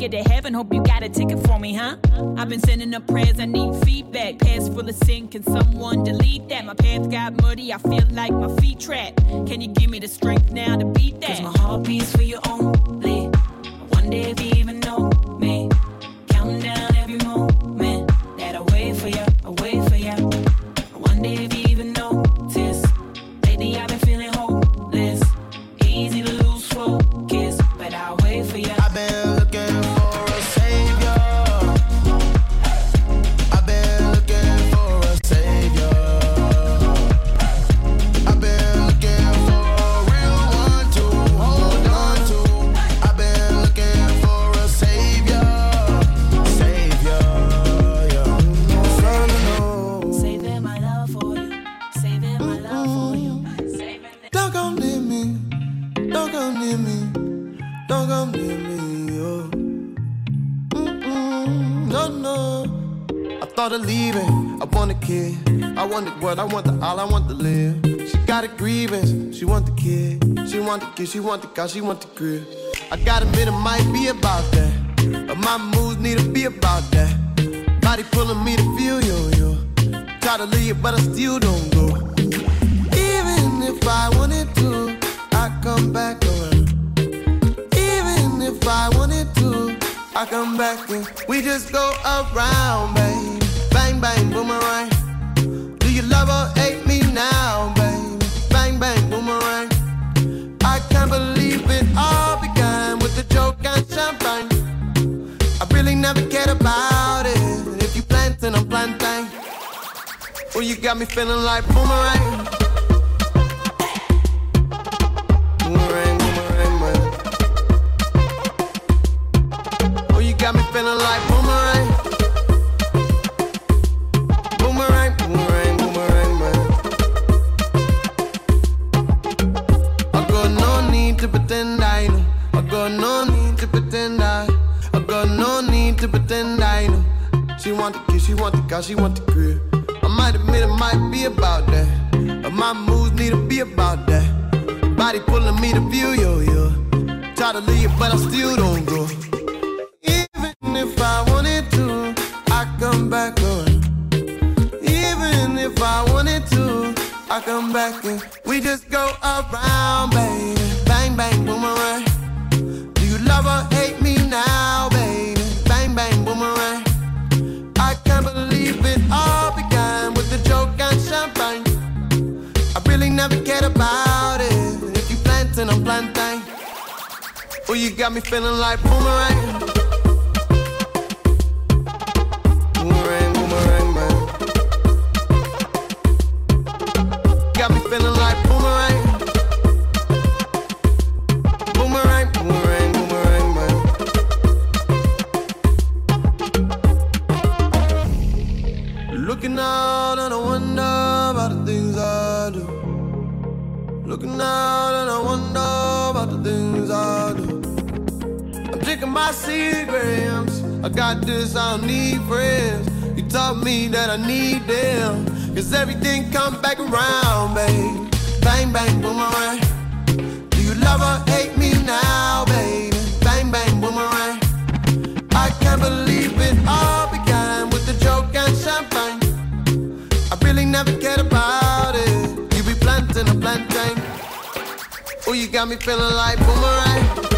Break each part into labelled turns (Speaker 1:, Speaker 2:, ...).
Speaker 1: get to heaven, hope you got a ticket for me, huh? I've been sending up prayers, I need feedback. Past full of sin, can someone delete that? My path got muddy, I feel like
Speaker 2: got a grievance. She want the kid, she want the kid, she want the car, she want the crib. I gotta admit, it might be about that. But my moves need to be about that. Body pulling me to feel yo yo. Try to leave, but I still don't go. Even if I wanted to, I come back around. Even if I wanted to, I come back and we just go around, babe. Bang bang boomerang. Do you love her? Hey,
Speaker 3: never cared about it. If you planting, I'm planting. Well, you got me feeling like boomerang. Boomerang, boomerang, man. Oh, you got me feeling like she want the car, she want the crib. I might admit it might be about that. But my moves need to be about that. Body pulling me to view, yo, yo. Try to leave, but I still don't go. Even if I wanted to, I come back on. Even if I wanted to, I come back and we just go around, baby. Bang, bang, boomerang. Do you love or never cared about it. If you planting, I'm planting. Oh, you got me feeling like boomerang. Boomerang, boomerang, Looking out and I wonder about the things I do. I'm drinking my secrets. I got this, I don't need friends. You taught me that I need them. Cause everything comes back around, babe. Bang, bang, boomerang. Do you love or hate me now, baby? Bang, bang, boomerang. I can't believe it all began with a joke and champagne. I really never cared about Oh, you got me feeling like boomerang.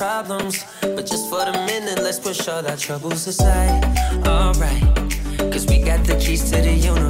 Speaker 4: Problems, but just for the minute, let's push all our troubles aside. Alright, cause we got the keys to the universe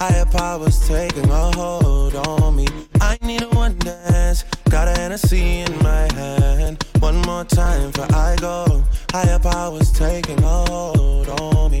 Speaker 5: Higher powers taking a hold on me. I need a one dance. Got a Hennessy in my hand. One more time before I go. Higher powers taking a hold on me.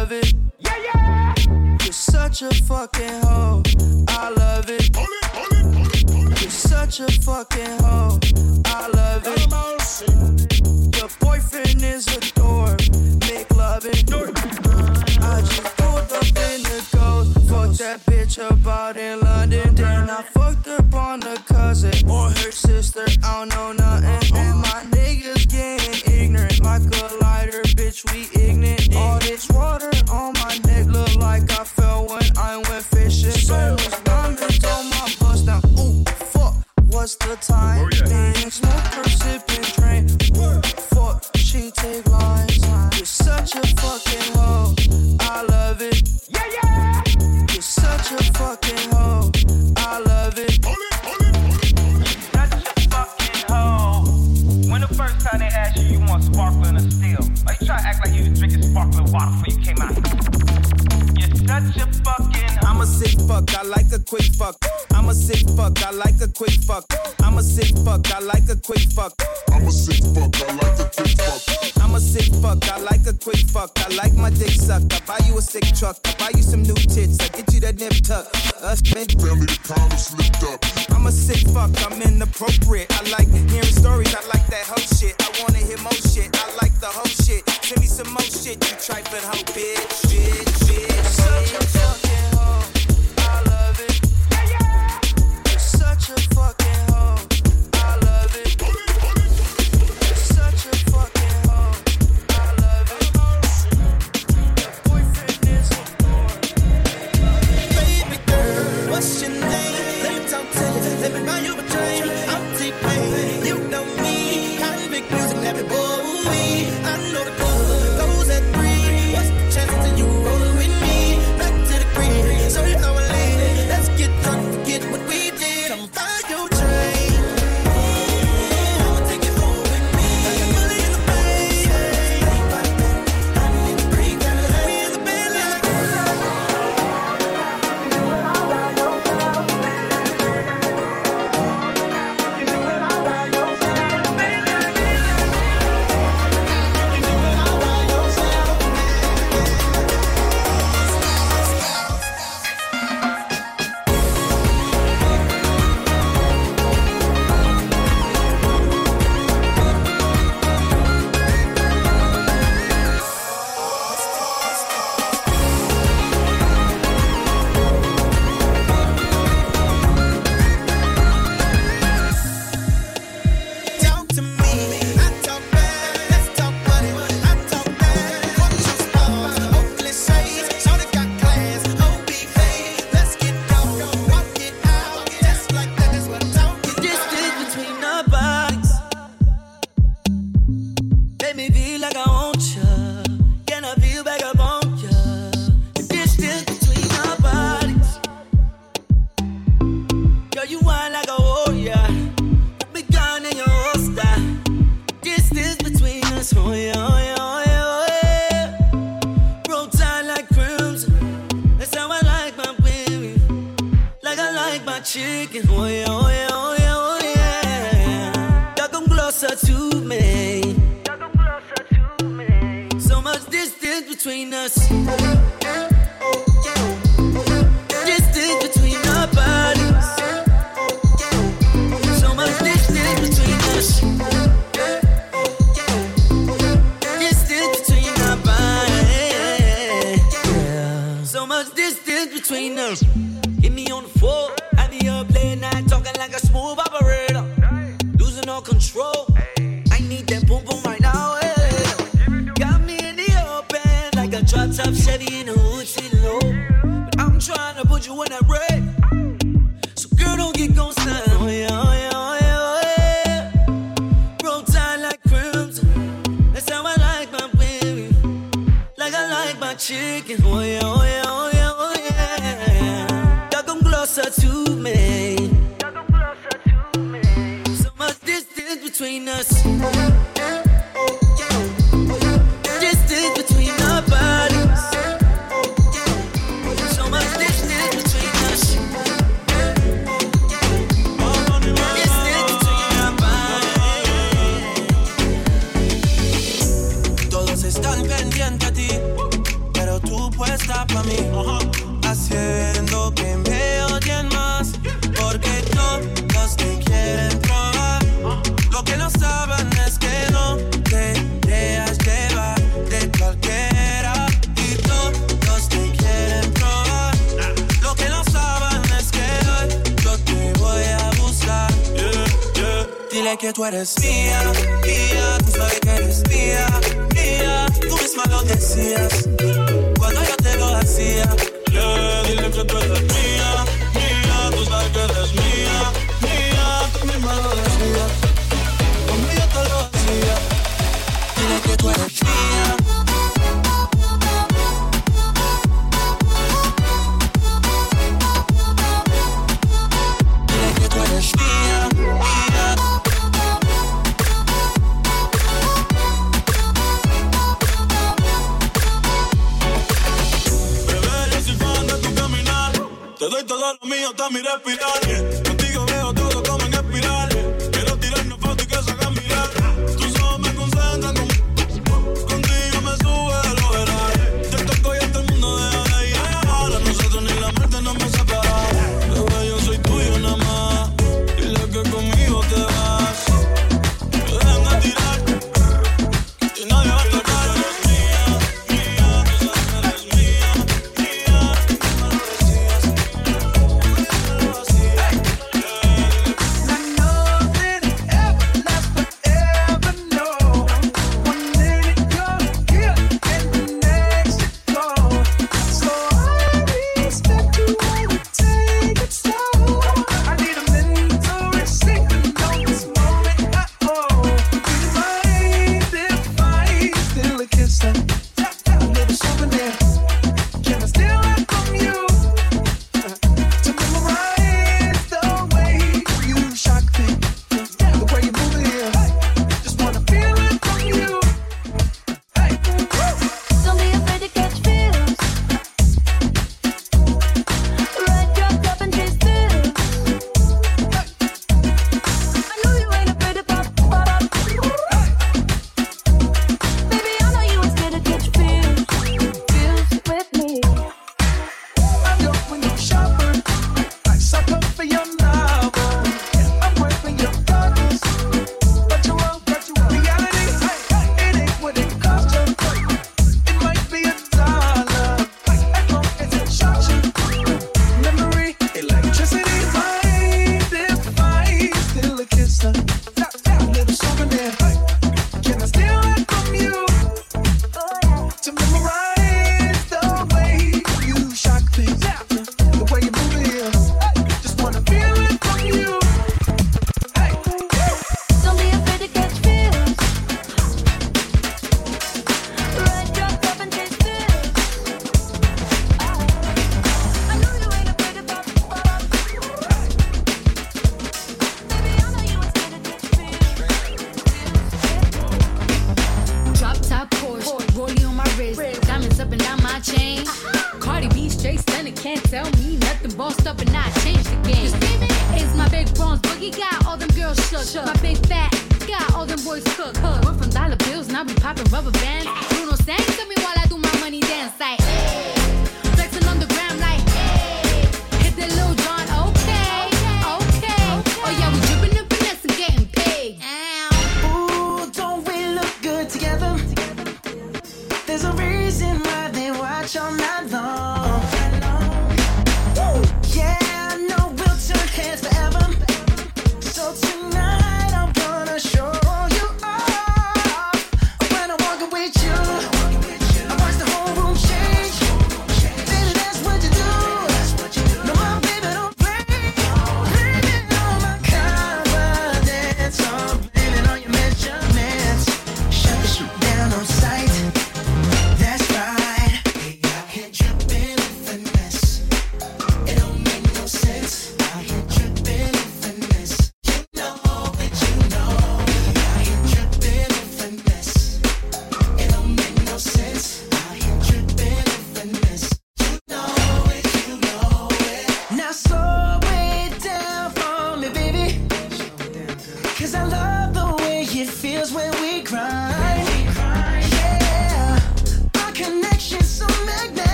Speaker 6: it.
Speaker 7: Yeah, yeah.
Speaker 6: You're such a fucking hoe. I love it.
Speaker 8: Hold it, hold it, hold it, hold it.
Speaker 6: You're such a fucking hoe. I love it. Your boyfriend is a dork. Make love loving. I just pulled up in the ghost. Fucked that bitch up out in London. Then I fucked up on the cousin or her sister. I don't know nothing. And my niggas getting ignorant. Like a lighter, bitch, we ignorant bitch. Water on my neck look like I fell when I went fishing. So much diamonds on my bust now. Ooh, fuck, what's the time? Oh, yeah. Things no sipping train. Ooh, fuck, she take lines. You're such a fucking hoe. I love it. Yeah, yeah. You're such a fucking hoe. I love it.
Speaker 8: Such a fucking hoe. When the first time they ask
Speaker 9: you, you want sparkling or steel? Are you try to act like you sparkling water before you came out. You're such a fucking. I'm a sick fuck. I like a quick fuck. I'm a sick fuck, I like a quick fuck. I'm a sick fuck, I like a quick fuck.
Speaker 8: I'm a sick fuck, I like a quick fuck.
Speaker 9: I'm a sick fuck, I like a quick fuck. I like my dick sucked. I buy you a sick truck. I buy you some new tits. I get you that nip tuck. Us men,
Speaker 8: family, the of slipped up.
Speaker 9: I'm a sick fuck, I'm inappropriate. I like hearing stories, I like that hoe shit. I wanna hear more shit, I like the whole shit. Send me some more shit, you trippin' hoe, bitch, bitch, bitch. distance between us, oh yeah.
Speaker 10: What
Speaker 2: is?
Speaker 11: Mi
Speaker 4: respirar. Contigo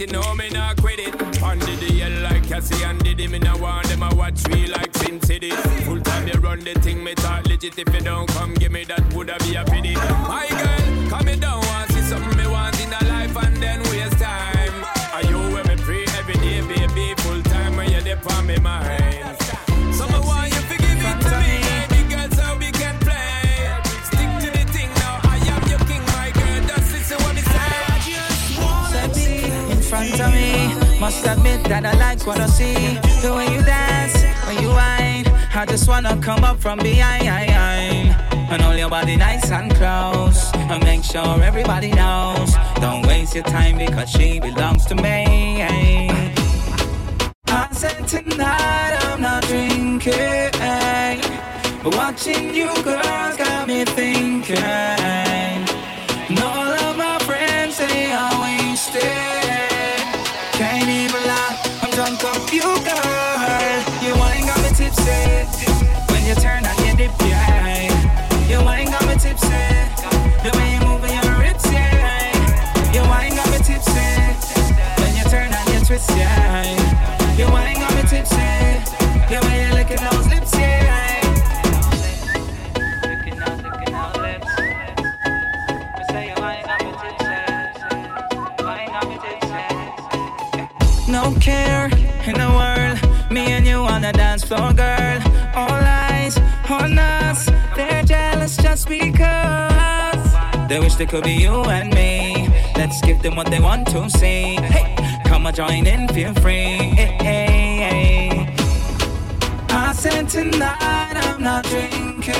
Speaker 4: you
Speaker 12: know me
Speaker 13: not your
Speaker 14: time because she belongs to me. I said tonight I'm not drinking, but watching you go. Because They wish they could be you and me. Let's give them what they want to see. Hey, come on, join in, feel free. Hey, hey, hey. I said tonight I'm not drinking.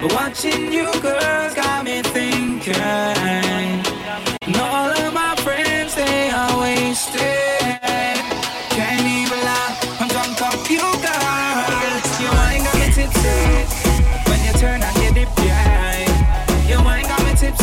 Speaker 14: But watching you girls got me thinking. And all of my friends, they are wasted.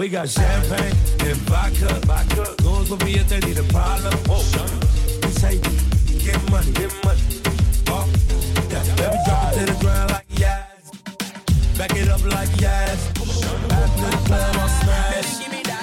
Speaker 9: We got champagne and vodka. vodka. Goons will be if they need a problem. Whoa. We say, get money, get money. Oh, yeah. Baby, drop it to the ground like yes. Back it up like yes. After the club, I'll smash.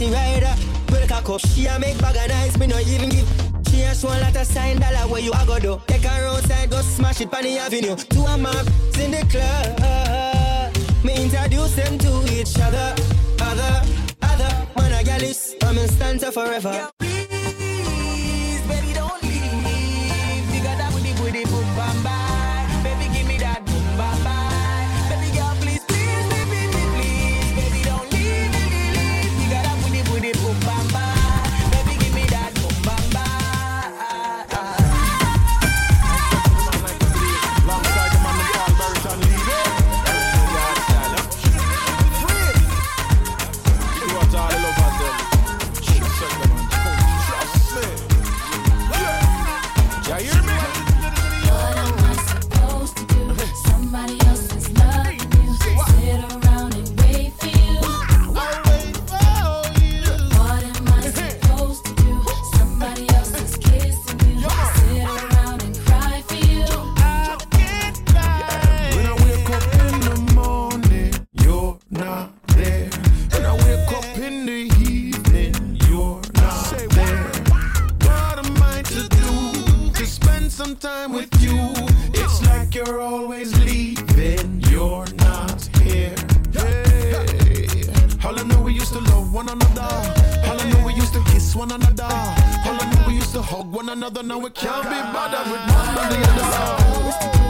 Speaker 2: party rider. Well, cock up, she a make bag of nice, me no even give. She a show lot of sign dollar where you a go do. Take her outside, go smash it on the avenue. Two a maps in the club. Me introduce them to each other. Other, other, man, I got this. I'm in stanza forever.
Speaker 4: miss one another. All I know we used to hug one another, now we can't be bothered with one another.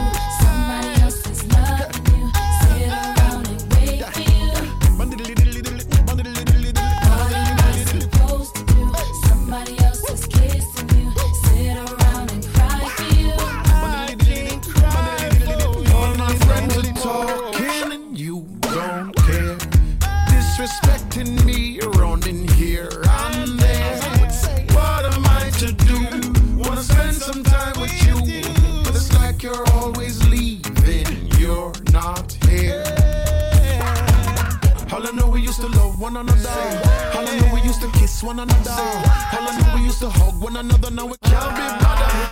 Speaker 4: one another. All I knew we used to kiss one another. How I knew we used to hug one another. Now we can't be bothered.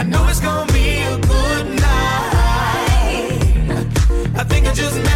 Speaker 15: I know
Speaker 6: it's gonna be a good night.
Speaker 10: I think I just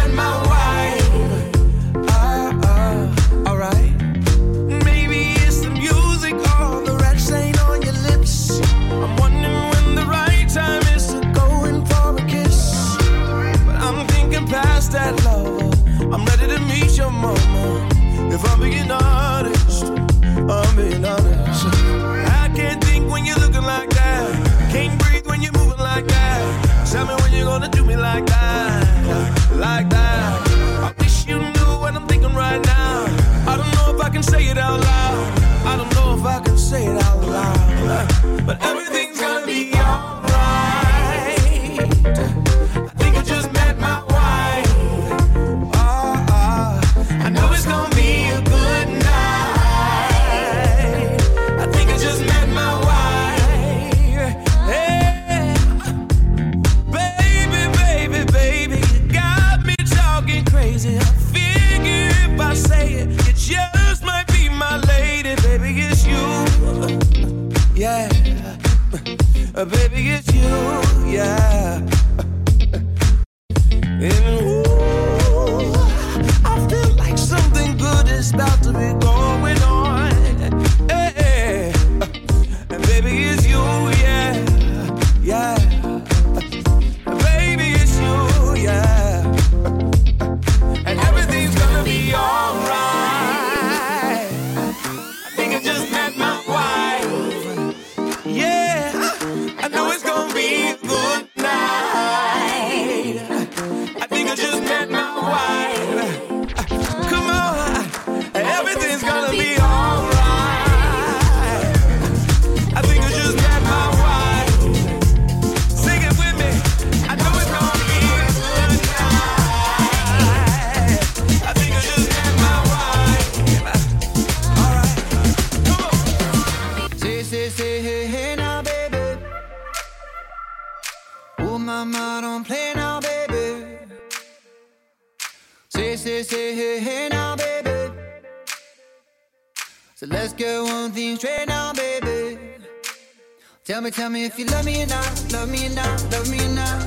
Speaker 2: things straight now, baby. Tell me, tell me if you love me or not, love me or not, love me or not.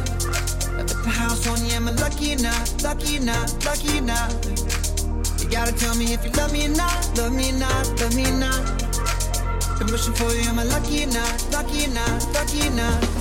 Speaker 2: At the house on you, am I lucky or not, lucky or not, lucky or not? You gotta tell me if you love me or not, love me or not, love me or not. I'm wishing for you, am I lucky or not, lucky or not, lucky or not?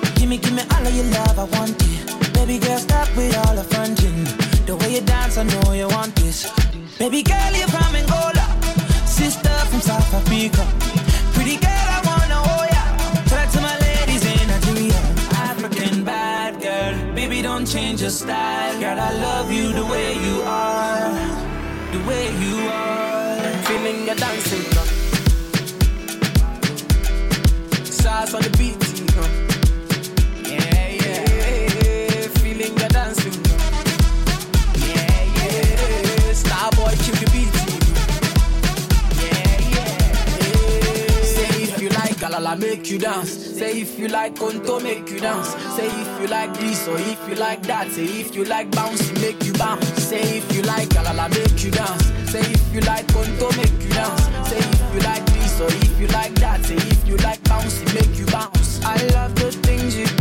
Speaker 16: Something.
Speaker 14: Give me, give me all of your love, I want it. Baby girl, stop with all the fronting. The way you dance, I know you want this. Baby girl, you're from Angola. Sister from South Africa. Pretty girl, I wanna hold ya. Talk to my ladies in Nigeria. African bad girl. Baby, don't change your style. Girl, I love you the way you are. The way you are.
Speaker 15: Feeling your dancing. Stars on the beat, Galala, make you dance. Say if you like Konto, make you dance. Say if you like this or if you like that. Say if you like bouncy, make you bounce. Say if you like Galala, make you dance. Say if you like Konto, make you dance. Say if you like this or if you like that. Say if you like bouncy, make you bounce. I love the things you do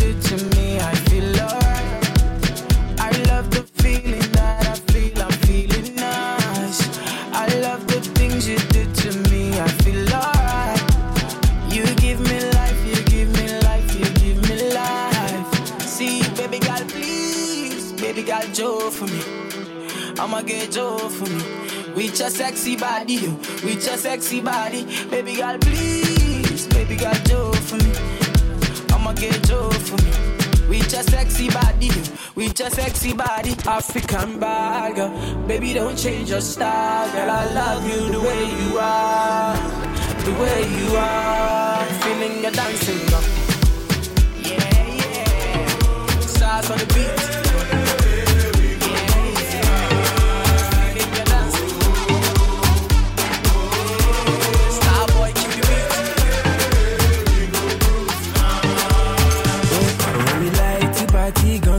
Speaker 15: I'ma get Joe for me. With your sexy body, with your sexy body, baby girl, please, baby girl, Joe for me. I'ma get Joe for me. With your sexy body, with your sexy body, African bagger. Baby, don't change your style, girl. I love you the way you are, the way you are. Feeling your dancing, girl. Yeah, yeah. Stars on the beat.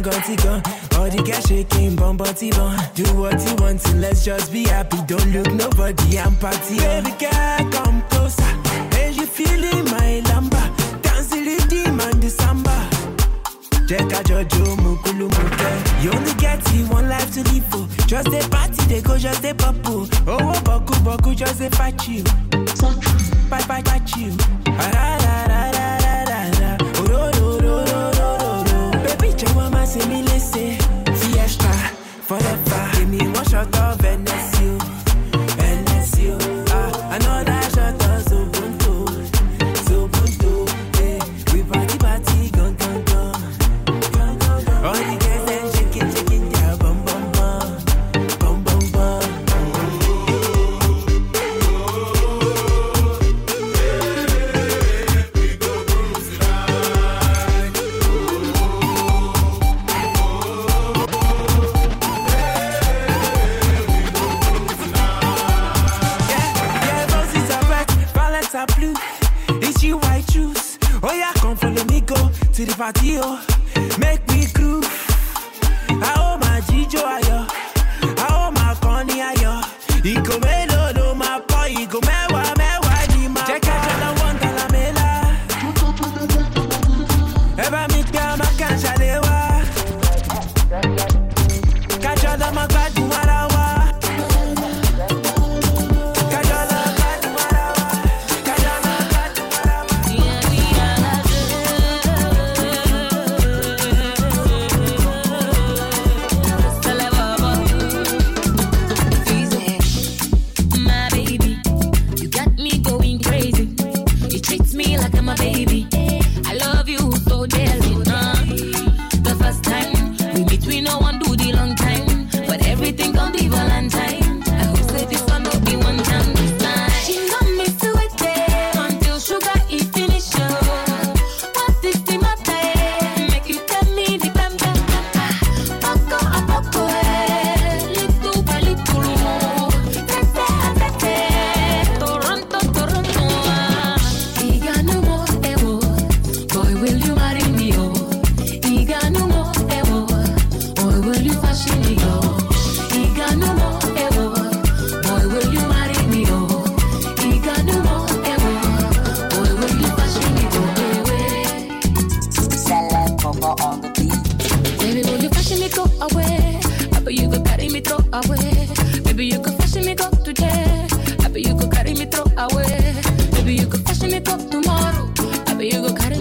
Speaker 15: Gun. All the girls shaking, bum, ti, bum. Do what you want to, let's just be happy. Don't look nobody, I'm party. Baby girl, come closer. And you feeling my lamba. Dance the rhythm and the samba. Check out your Joe Mukulu Muke. You only get one life to live for. Just a party, they go just a papu. Oh, oh, boku, boku, just a fight you. Fight, fight, fight you.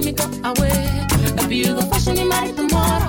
Speaker 15: me go
Speaker 17: away. Baby, you
Speaker 3: go fashion in my tomorrow.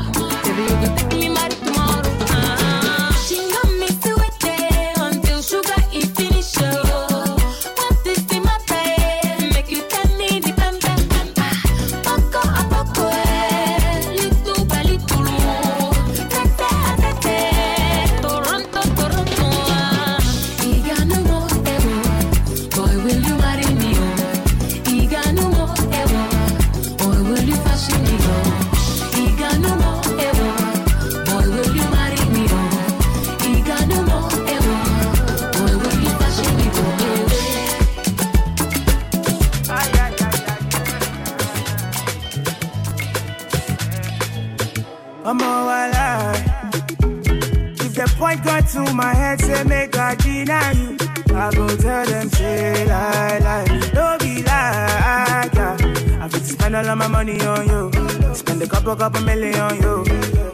Speaker 3: a
Speaker 2: million, yo.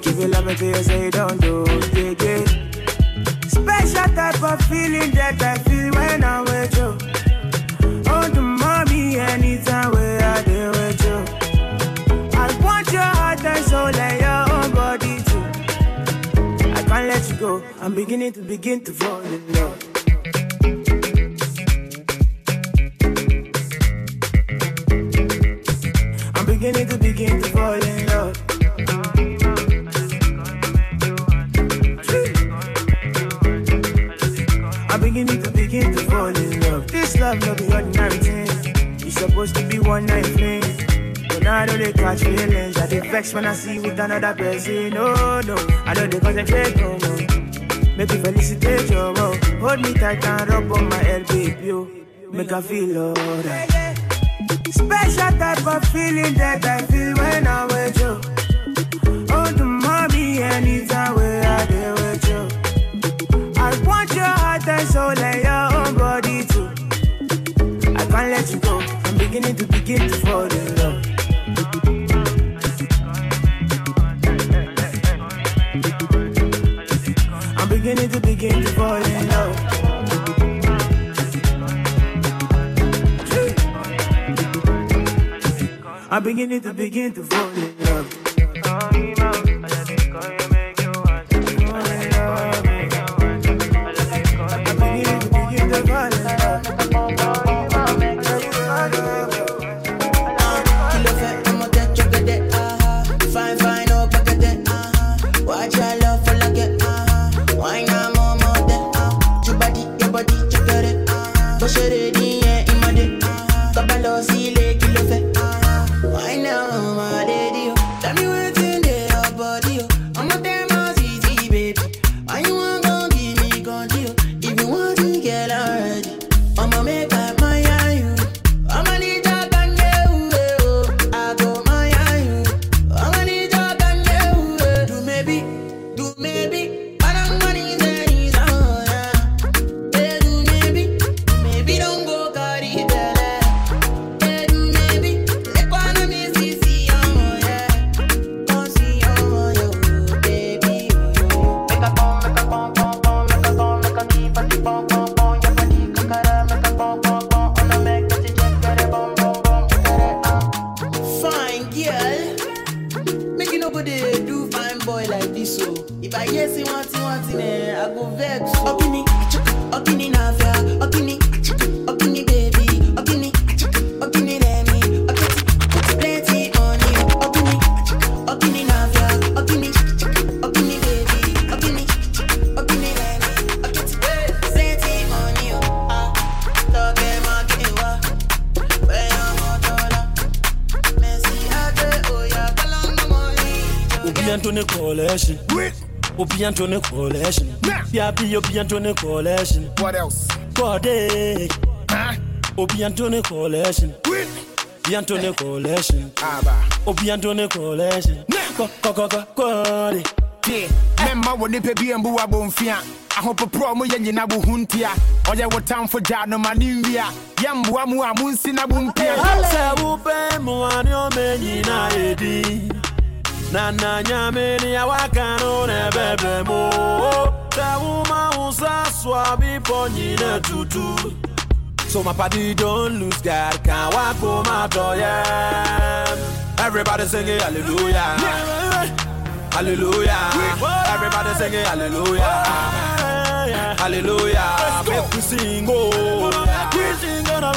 Speaker 2: Give you love, baby, I say beginning to begin to fall in love. I'm beginning to begin to fall in love.
Speaker 18: and Tony Coalition. Yeah, yeah be Obi and Tony Coalition. What else? Corday. Huh? Oh,
Speaker 9: Obi and Tony Coalition. Win. Obi. Aba. Obi and Tony Coalition. Oh, ko ko ko ko Corday.
Speaker 18: Yeah, remember when they pay BMB abomfia. ahopoprɔ mo yɛ nyina bo ho ntia ɔyɛ wo tamfo gyaa no ma ne nwia yɛmboa mu a monsi na bo eh, mpia
Speaker 9: sɛ wopɛ mmoane ɔma ɛdi na na nyame ne awaka no na ɛbɛbɛ mu sa soa bepɔ nyina tutu. So my party don't lose God can't walk home my door yeah. Everybody sing it hallelujah. Hallelujah. Everybody sing it hallelujah. Hallelujah. Make we sing oh.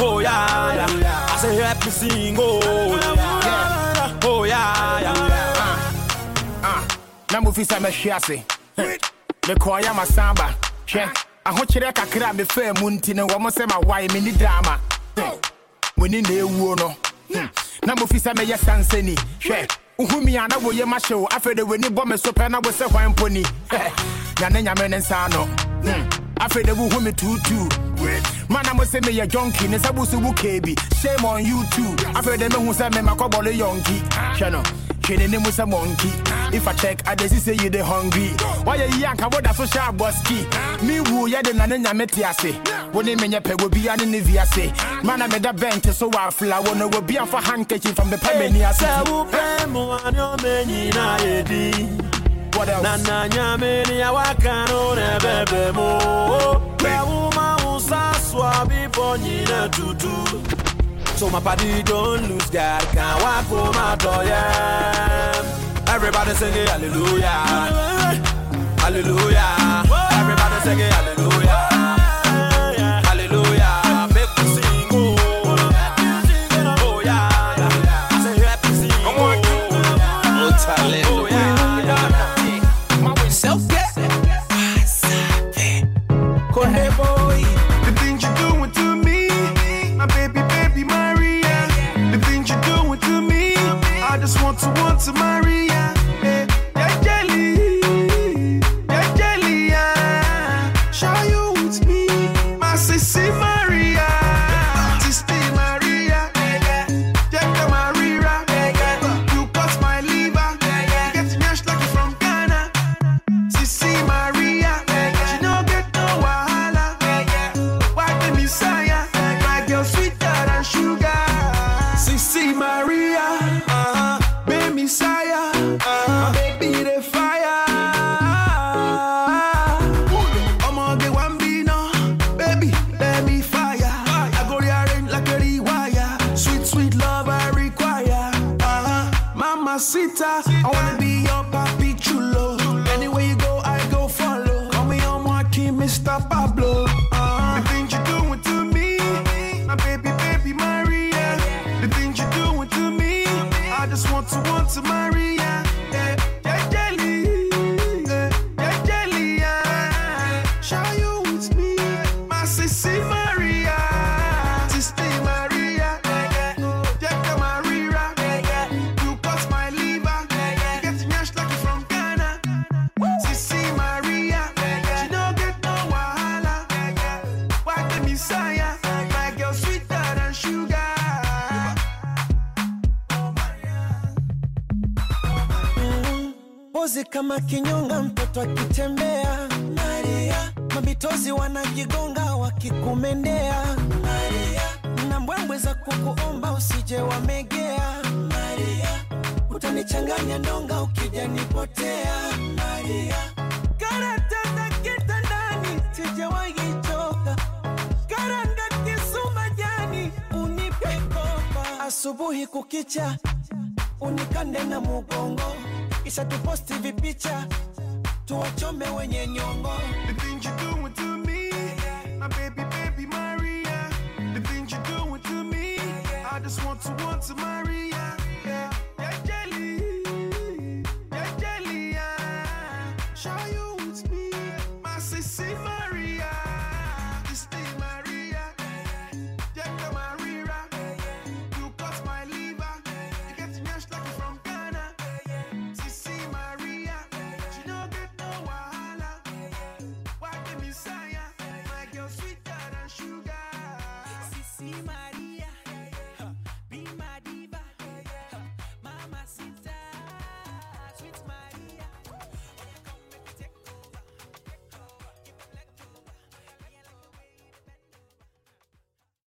Speaker 9: Oh yeah. I say help me sing oh. Oh yeah.
Speaker 18: Na mofi sɛ mɛhwe ase. Mekɔɔyɛ masamba. Hwɛ ahokyerɛ kakra a mefaa mu nti no wɔ mo sɛ mawae menni drama. W'ani na ɛwuo no. Na mofi sɛ mɛyɛ sansani hwɛ wohu mi a na woyɛ mahyɛ wo. Afei de w'ani bɔ me so pɛ na wo sɛ hwan mpo ni. Nyane nyame ne nsa no afei de wohu me tuutuu. Mana mo sɛ meyɛ jonki ne sɛ bo so wo kee bi. Shame on you too. Afei de mehu sɛ memakɔbɔle yɔnki. Hwɛ no ne mu sɛ monkey. If i check i see say you dey hungry. Wayɛ yi anka woda so hyɛ abɔski me wu yɛde na ne nyame te ase wo ne menyɛ pɛ wobia ne ne viase mana meda bɛnt so I wɔ afla wo no wɔbi amfa handkerchief from bɛpɛ m'ani ase
Speaker 9: sɛ wopɛ mmoane ɔma nyina ɛdi na na nyame ne awaka no na ɛbɛbɛ mu sɛ woma wo sa soa bepɔ nyina tutu So my body don't lose God. Can't walk home my yeah. Everybody sing it hallelujah. Hallelujah. Everybody sing it Hallelujah
Speaker 10: want
Speaker 4: vipicha tuwachome wenye nyongo